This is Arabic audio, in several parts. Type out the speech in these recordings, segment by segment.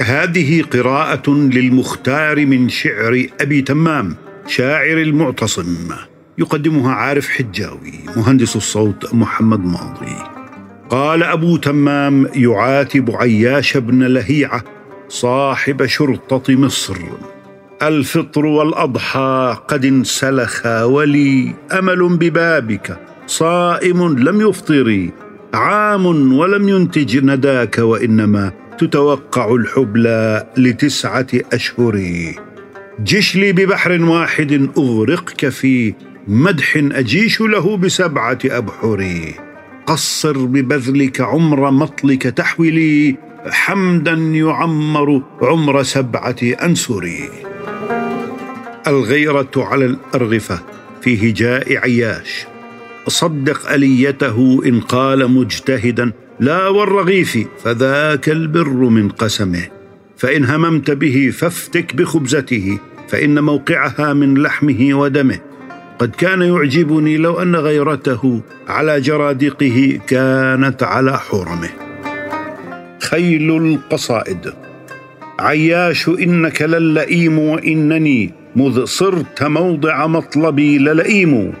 هذه قراءة للمختار من شعر أبي تمام شاعر المعتصم. يقدمها عارف حجاوي مهندس الصوت محمد ماضي. قال أبو تمام يعاتب عياش بن لهيعة صاحب شرطة مصر. الفطر والأضحى قد انسلخا ولي أمل ببابك صائم لم يفطري. عام ولم ينتج نداك وإنما تتوقع الحبلى لتسعة أشهر. جش لي ببحر واحد أغرقك في مدح أجيش له بسبعة أبحر. قصر ببذلك عمر مطلك تحوي لي حمدا يعمر عمر سبعة أنسر الغيرة على الأرغفة في هجاء عياش صدق أليته إن قال مجتهدا لا والرغيف فذاك البر من قسمه. فإن هممت به فافتك بخبزته فإن موقعها من لحمه ودمه. قد كان يعجبني لو أن غيرته على جرادقه كانت على حرمه. خيل القصائد. عياش إنك للئيم وإنني مذ صرت موضع مطلبي للئيم.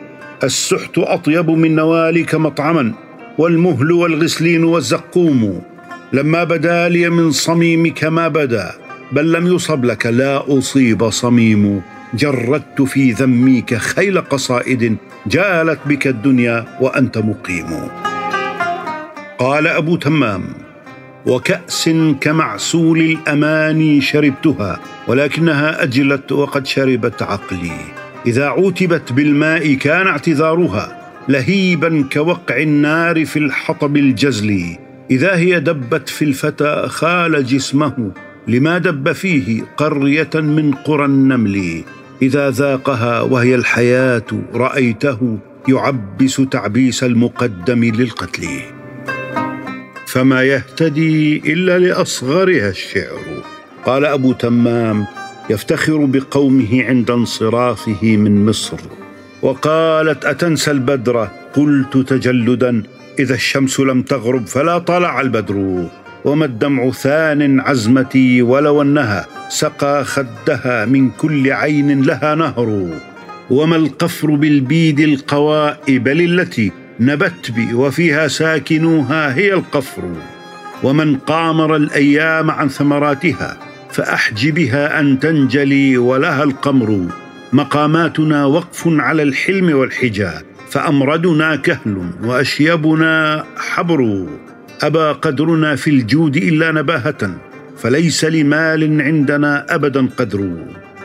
السحت أطيب من نوالك مطعما والمهل والغسلين والزقوم. لما بدا لي من صميمك ما بدا بل لم يصب لك لا أصيب صميم. جردت في ذميك خيل قصائد جالت بك الدنيا وأنت مقيم. قال أبو تمام وكأس كمعسول الأماني شربتها ولكنها أجلت وقد شربت عقلي. إذا عوتبت بالماء كان اعتذارها لهيبا كوقع النار في الحطب الجزلي إذا هي دبت في الفتى خال جسمه لما دب فيه قرية من قرى النمل. إذا ذاقها وهي الحياة رأيته يعبس تعبيس المقدم للقتل. فما يهتدي إلا لأصغرها الشعر. قال أبو تمام يفتخر بقومه عند انصرافه من مصر. وقالت أتنسى البدر؟ قلت تجلدا إذا الشمس لم تغرب فلا طلع البدر. وما الدمع ثان عزمتي ولو أنها سقى خدها من كل عين لها نهر. وما القفر بالبيد القواء بل التي نبت بي وفيها ساكنوها هي القفر. ومن قامر الأيام عن ثمراتها فأحجبها أن تنجلي ولها القمر. مقاماتنا وقف على الحلم والحجاب فامردنا كهل وأشيبنا حبر. ابى قدرنا في الجود إلا نباهة فليس لمال عندنا أبدا قدر.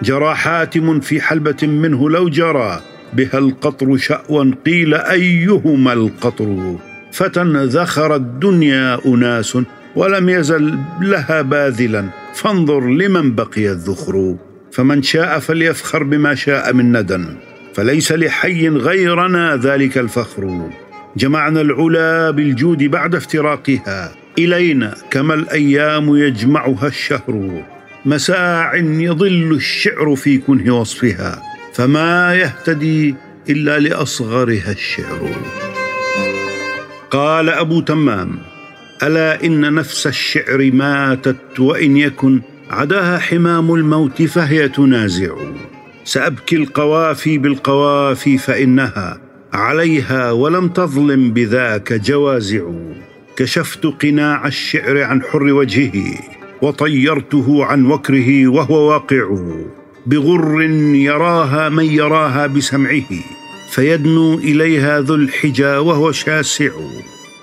جرى حاتم في حلبة منه لو جرى بها القطر شأوا قيل أيهما القطر. فتى ذخر الدنيا أناس ولم يزل لها باذلا. فانظر لمن بقي الذخر. فمن شاء فليفخر بما شاء من ندى فليس لحي غيرنا ذلك الفخر. جمعنا العلا بالجود بعد افتراقها إلينا كما الأيام يجمعها الشهر. مساع يضل الشعر في كنه وصفها فما يهتدي إلا لأصغرها الشعر. قال أبو تمام ألا إن نفس الشعر ماتت وإن يكن عداها حمام الموت فهي تنازع. سأبكي القوافي بالقوافي فإنها عليها ولم تظلم بذاك جوازع. كشفت قناع الشعر عن حر وجهه وطيرته عن وكره وهو واقع. بغر يراها من يراها بسمعه فيدنو إليها ذو الحجى وهو شاسع.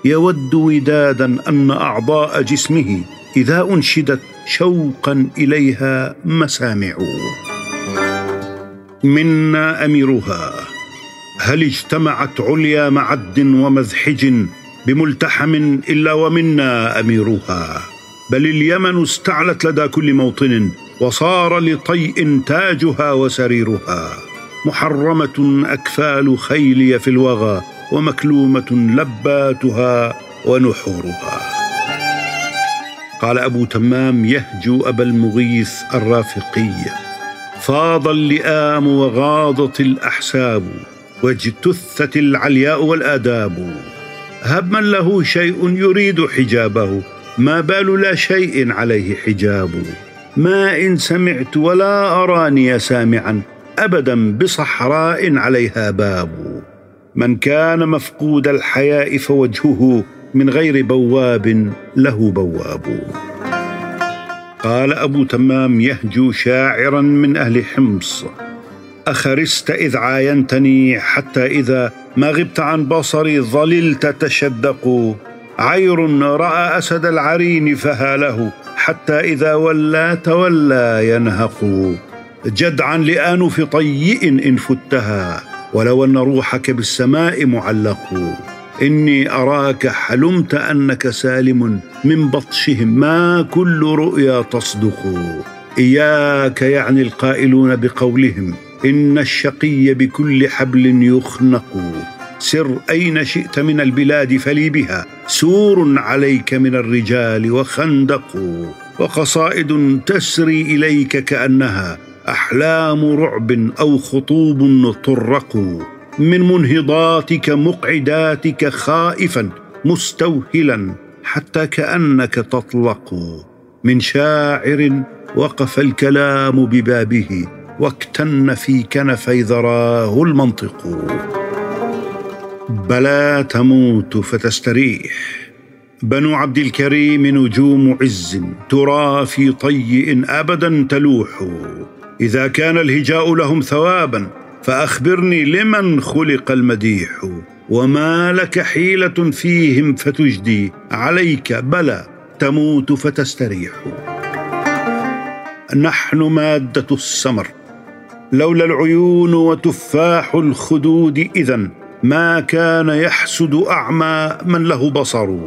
يود ودادا أن أعضاء جسمه إذا أنشدت شوقا إليها مسامع. منا أميرها هل اجتمعت عليا معد ومذحج بملتحم إلا ومنا أميرها؟ بل اليمن استعلت لدى كل موطن وصار لطيء تاجها وسريرها. محرمة أكفال خيلي في الوغى ومكلومة لباتها ونحورها. قال أبو تمام يهجو أبا المغيث الرافقي فاض اللئام وغاضت الأحساب واجتثت العلياء والآداب. هب من له شيء يريد حجابه ما بال لا شيء عليه حجاب. ما إن سمعت ولا أراني سامعا ابدا بصحراء عليها باب. من كان مفقود الحياء فوجهه من غير بواب له بواب. قال أبو تمام يهجو شاعرا من أهل حمص أخرست إذ عاينتني حتى إذا ما غبت عن بصري ظللت تشدق. عير رأى أسد العرين فهاله حتى إذا ولى تولى ينهق. جدعا لآنف طيئ إن فتها. ولو أن روحك بالسماء معلق إني أراك حلمت أنك سالم من بطشهم ما كل رؤيا تصدق. إياك يعني القائلون بقولهم إن الشقي بكل حبل يخنق. سر أين شئت من البلاد فلي بها سور عليك من الرجال وخندق. وقصائد تسري إليك كأنها أحلام رعب أو خطوب طرق من منهضاتك مقعداتك خائفا مستوهلا حتى كأنك تطلق. من شاعر وقف الكلام ببابه واكتن في كنفي ذراه المنطق. بلا تموت فتستريح. بنو عبد الكريم نجوم عز ترى في طيء ابدا تلوح. إذا كان الهجاء لهم ثوابا فأخبرني لمن خلق المديح وما لك حيلة فيهم فتجدي عليك بلى تموت فتستريح. نحن مادة السمر لولا العيون وتفاح الخدود اذا ما كان يحسد أعمى من له بصر.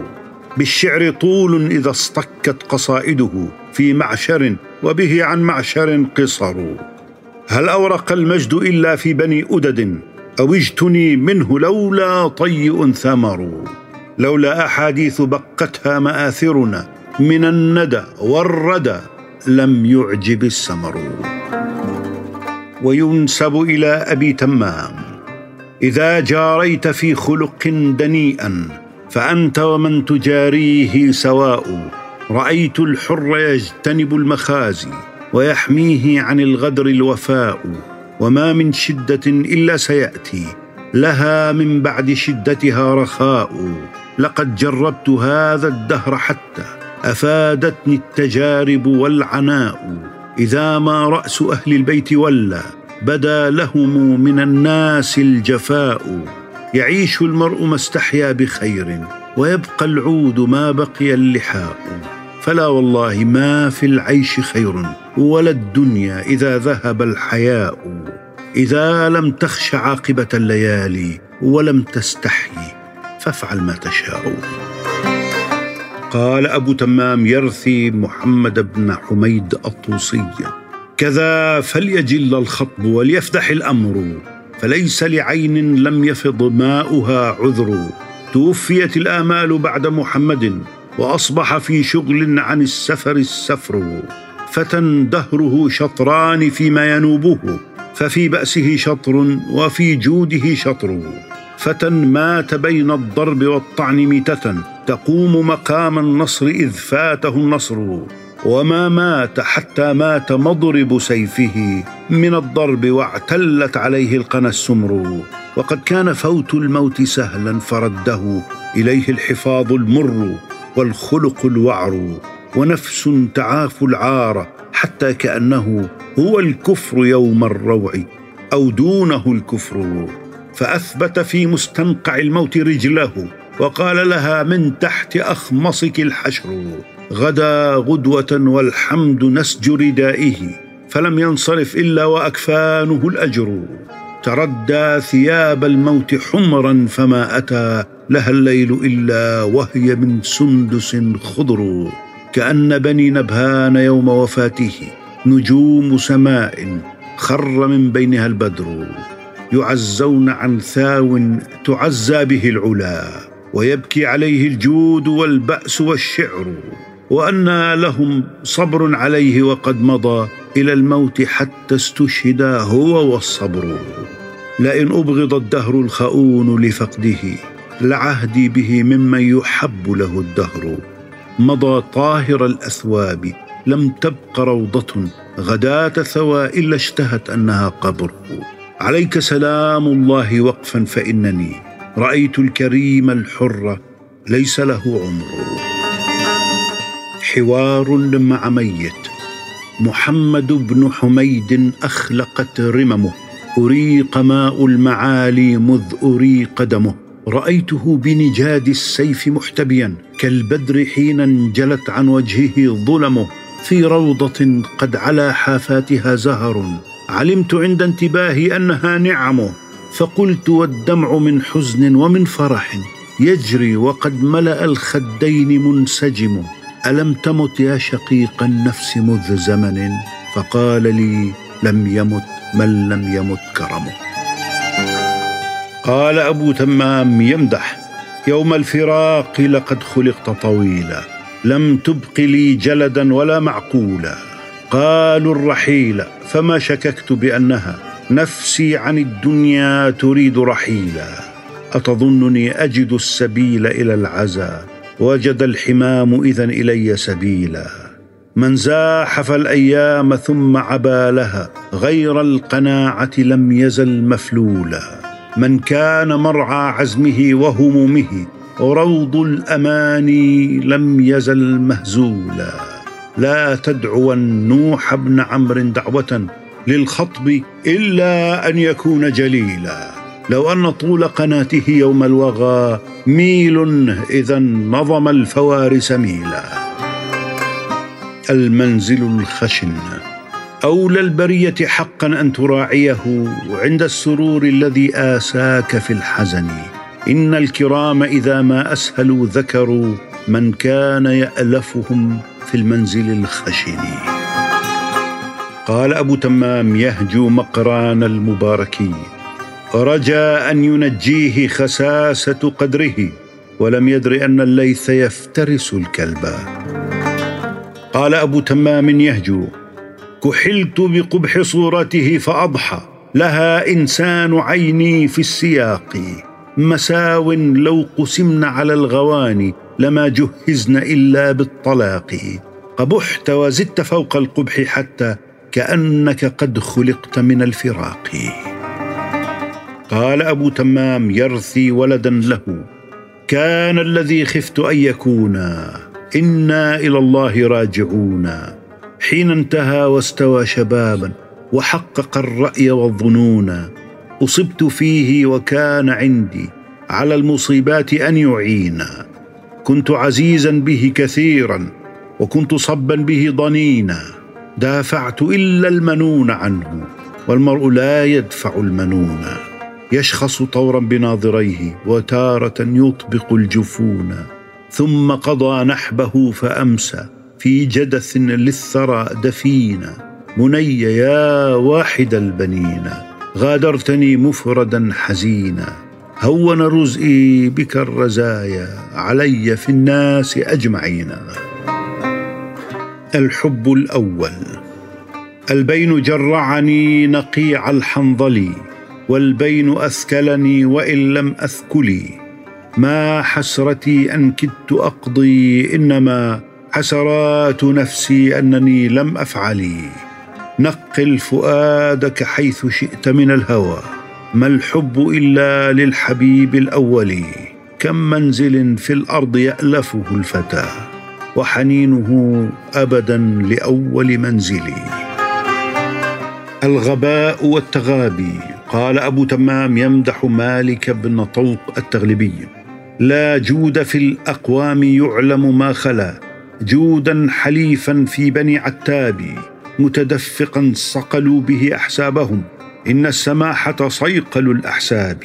بالشعر طول إذا اصطكت قصائده في معشر وبه عن معشر قصر. هل أورق المجد إلا في بني أدد؟ أو اجتني منه لولا طيء ثمر؟ لولا أحاديث بقتها مآثرنا من الندى والردى لم يعجب السمر. وينسب إلى أبي تمام إذا جاريت في خلق دنيئا فأنت ومن تجاريه سواء. رأيت الحر يجتنب المخازي ويحميه عن الغدر الوفاء. وما من شدة إلا سيأتي لها من بعد شدتها رخاء. لقد جربت هذا الدهر حتى أفادتني التجارب والعناء. إذا ما رأس أهل البيت ولى بدا لهم من الناس الجفاء. يعيش المرء ما استحيا بخير ويبقى العود ما بقي اللحاء. فلا والله ما في العيش خير ولا الدنيا إذا ذهب الحياء. إذا لم تخش عاقبة الليالي ولم تستحي فافعل ما تشاء. قال أبو تمام يرثي محمد بن حميد الطوسي كذا فليجل الخطب وليفدح الأمر. فليس لعين لم يفض ماؤها عذر. توفيت الآمال بعد محمد وأصبح في شغل عن السفر السفر. فتى دهره شطران فيما ينوبه ففي بأسه شطر وفي جوده شطر. فتى مات بين الضرب والطعن ميتة تقوم مقام النصر إذ فاته النصر. وما مات حتى مات مضرب سيفه من الضرب واعتلت عليه القنا السمر. وقد كان فوت الموت سهلا فرده إليه الحفاظ المر والخلق الوعر. ونفس تعاف العار حتى كأنه هو الكفر يوم الروع أو دونه الكفر. فأثبت في مستنقع الموت رجله وقال لها من تحت أخمصك الحشر. غدا غدوة والحمد نسج ردائه فلم ينصرف إلا وأكفانه الأجر. تردى ثياب الموت حمرا فما أتى لها الليل إلا وهي من سندس خضر. كأن بني نبهان يوم وفاته نجوم سماء خر من بينها البدر. يعزون عن ثاو تعزى به العلا ويبكي عليه الجود والبأس والشعر. وانى لهم صبر عليه وقد مضى إلى الموت حتى استشهدا هو والصبر. لئن أبغض الدهر الخؤون لفقده لعهدي به ممن يحب له الدهر. مضى طاهر الأثواب لم تبق روضة غداة ثوى إلا اشتهت أنها قبره عليك سلام الله وقفا فإنني رأيت الكريم الحر ليس له عمر. حوار مع ميت. محمد بن حميد أخلقت رممه. أريق ماء المعالي مذ أريق دمه. رأيته بنجاد السيف محتبيا. كالبدر حين انجلت عن وجهه ظلمه. في روضة قد علا حافاتها زهر. علمت عند انتباهي أنها نعمه. فقلت والدمع من حزن ومن فرح. يجري وقد ملأ الخدين منسجم. ألم تمت يا شقيق النفس مذ زمن؟ فقال لي لم يمت من لم يمت كرمه. قال أبو تمام يمدح يوم الفراق لقد خلقت طويلا لم تبق لي جلدا ولا معقولا. قالوا الرحيل فما شككت بأنها نفسي عن الدنيا تريد رحيلا. أتظنني أجد السبيل إلى العزا وجد الحمام اذا إلي سبيلا. من زاحف الأيام ثم عبا لها غير القناعة لم يزل مفلولا. من كان مرعى عزمه وهمومه روض الأماني لم يزل مهزولا. لا تدعو نوح بن عمرو دعوة للخطب إلا أن يكون جليلا. لو أن طول قناته يوم الوغى ميل إذا نظم الفوارس ميلا. المنزل الخشن أولى البرية حقا أن تراعيه عند السرور الذي آساك في الحزن. إن الكرام إذا ما أسهلوا ذكروا من كان يألفهم في المنزل الخشن. قال أبو تمام يهجو مقران المباركين رجا أن ينجيه خساسة قدره ولم يدر أن الليث يفترس الكلب. قال أبو تمام يهجو كحلت بقبح صورته فأضحى لها إنسان عيني في السياق. مساو لو قسمن على الغواني لما جهزن إلا بالطلاق. قبحت وزدت فوق القبح حتى كأنك قد خلقت من الفراق. قال أبو تمام يرثي ولدا له. كان الذي خفت أن يكونا إنا إلى الله راجعون. حين انتهى واستوى شبابا وحقق الرأي والظنون. أصبت فيه وكان عندي على المصيبات أن يعينا كنت عزيزا به كثيرا وكنت صبا به ضنينا. دافعت إلا المنون عنه والمرء لا يدفع المنون. يشخص طورا بناظريه وتارة يطبق الجفون ثم قضى نحبه فأمسى في جدث للثرى دفينا مني يا واحد البنين غادرتني مفردا حزينا. هون رزئي بك الرزايا علي في الناس أجمعين. الحب الأول البين جرعني نقيع الحنظل والبين اثكلني وإن لم أثكلي. ما حسرتي أن كدت أقضي إنما حسرات نفسي أنني لم أفعلي. نقل فؤادك حيث شئت من الهوى. ما الحب إلا للحبيب الأول؟ كم منزل في الأرض يألفه الفتى؟ وحنينه أبدا لأول منزلي. الغباء والتغابي قال أبو تمام يمدح مالك بن طوق التغلبي لا جود في الأقوام يعلم ما خلا جودا حليفا في بني عتاب متدفقا صقلوا به أحسابهم إن السماحة صيقل الأحساب.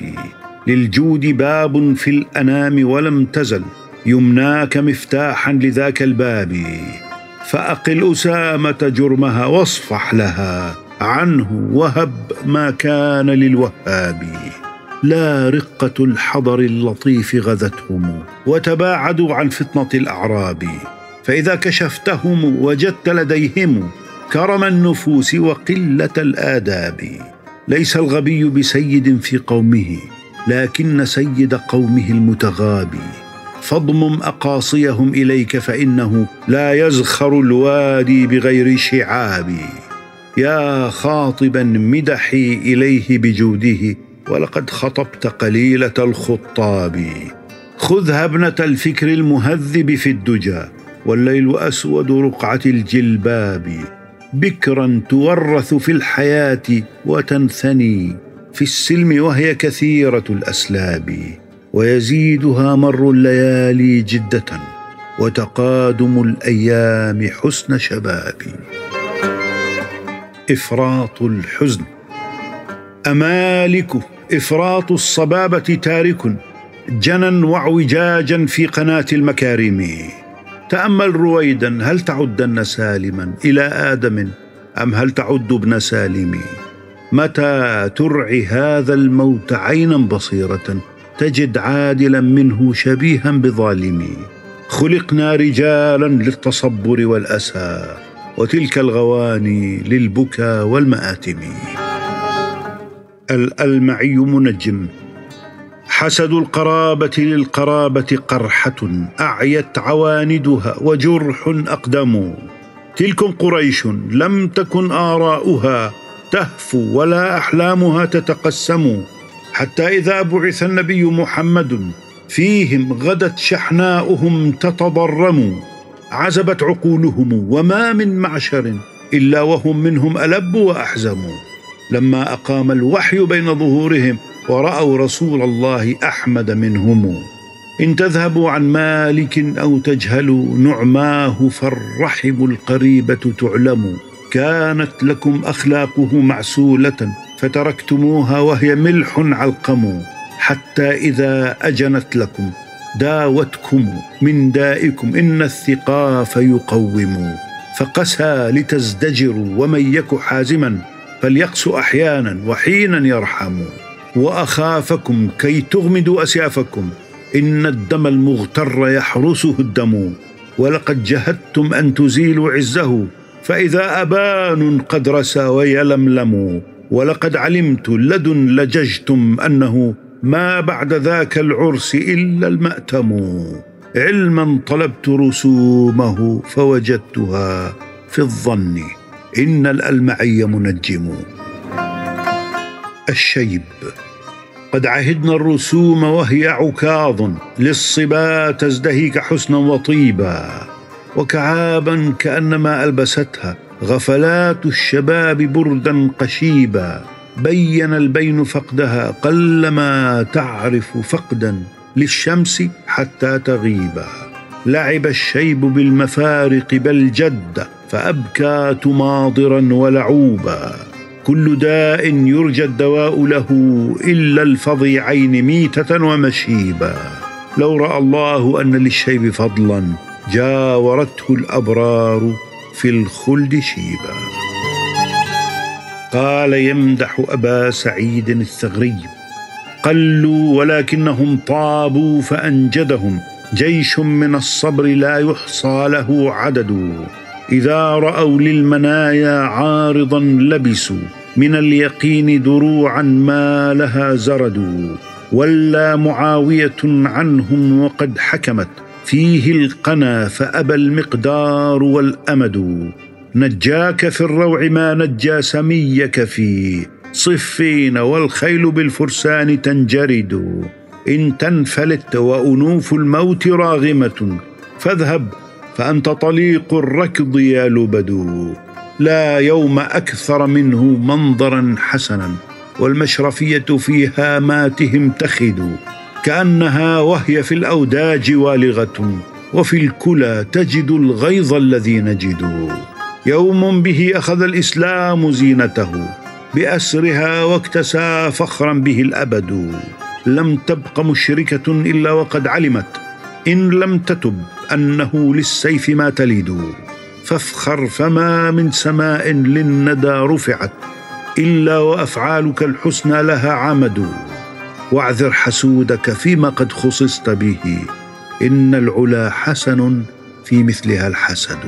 للجود باب في الأنام ولم تزل يمناك مفتاحا لذاك الباب فأقل أسامة جرمها واصفح لها. عنه وهب ما كان للوهاب. لا رقة الحضر اللطيف غذتهم وتباعدوا عن فطنه الأعراب. فإذا كشفتهم وجدت لديهم كرم النفوس وقلة الآداب. ليس الغبي بسيد في قومه لكن سيد قومه المتغابي فاضمم أقاصيهم إليك فإنه لا يزخر الوادي بغير شعاب. يا خاطبا مدحي إليه بجوده ولقد خطبت قليلة الخطاب. خذها ابنه الفكر المهذب في الدجى والليل أسود رقعة الجلباب. بكرا تورث في الحياة وتنثني في السلم وهي كثيرة الأسلاب. ويزيدها مر الليالي جدة وتقادم الأيام حسن شباب. إفراط الحزن. أمالك إفراط الصبابة تارك جنا واعوجاجا في قناة المكارم. تأمل رويدا هل تعدن سالما؟ إلى آدم أم هل تعد ابن سالم؟ متى ترعي هذا الموت عينا بصيرة؟ تجد عادلا منه شبيها بظالم. خلقنا رجالا للتصبر والأسى. وتلك الغواني للبكا والمآتم. الألمعي منجم. حسد القرابة للقرابة قرحة أعيت عواندها وجرح أقدم. تلكم قريش لم تكن آراؤها تهفو ولا أحلامها تتقسم. حتى إذا بعث النبي محمد فيهم غدت شحناؤهم تتضرم. عزبت عقولهم وما من معشر إلا وهم منهم ألب وأحزم. لما أقام الوحي بين ظهورهم ورأوا رسول الله أحمد منهم. إن تذهبوا عن مالك أو تجهلوا نعماه فالرحم القريبة تعلم. كانت لكم أخلاقه معسولة فتركتموها وهي ملح علقم. حتى إذا أجنت لكم داوتكم من دائكم إن الثقاف يقوم. فقسى لتزدجروا ومن يك حازما فليقس أحيانا وحينا يرحم. وأخافكم كي تغمدوا أسيافكم إن الدم المغتر يحرسه الدم. ولقد جهدتم أن تزيلوا عزه فإذا أبان قد رسى ويلملم. ولقد علمت لدن لججتم أنه ما بعد ذاك العرس إلا المأتم. علما طلبت رسومه فوجدتها في الظن. إن الألمعي منجم. الشيب. قد عهدنا الرسوم وهي عكاظ. للصبا تزدهيك حسنا وطيبا. وكعابا كأنما ألبستها. غفلات الشباب بردا قشيبا. بين البين فقدها قلما تعرف فقدا للشمس حتى تغيب لعب الشيب بالمفارق بل جد فأبكى تماضرا ولعوبا. كل داء يرجى الدواء له إلا الفظيعين ميتة ومشيبا. لو رأى الله أن للشيب فضلا جاورته الأبرار في الخلد شيبا. قال يمدح أبا سعيد الثغري قلوا ولكنهم طابوا فأنجدهم جيش من الصبر لا يحصى له عدد. إذا رأوا للمنايا عارضا لبسوا من اليقين دروعا ما لها زرد ولى معاوية عنهم وقد حكمت فيه القنا فأبى المقدار والأمد. نجاك في الروع ما نجى سميك في. صفين والخيل بالفرسان تنجرد. إن تنفلت وأنوف الموت راغمة. فاذهب فأنت طليق الركض يا لبد. لا يوم أكثر منه منظرا حسنا. والمشرفية في هاماتهم تخد. كأنها وهي في الأوداج والغة. وفي الكلى تجد الغيظ الذي نجد. يوم به أخذ الإسلام زينته بأسرها واكتسى فخرا به الأبد. لم تبق مشركة إلا وقد علمت إن لم تتب أنه للسيف ما تلد فافخر فما من سماء للندى رفعت إلا وأفعالك الحسنى لها عمد. واعذر حسودك فيما قد خصصت به. إن العلا حسن في مثلها الحسد.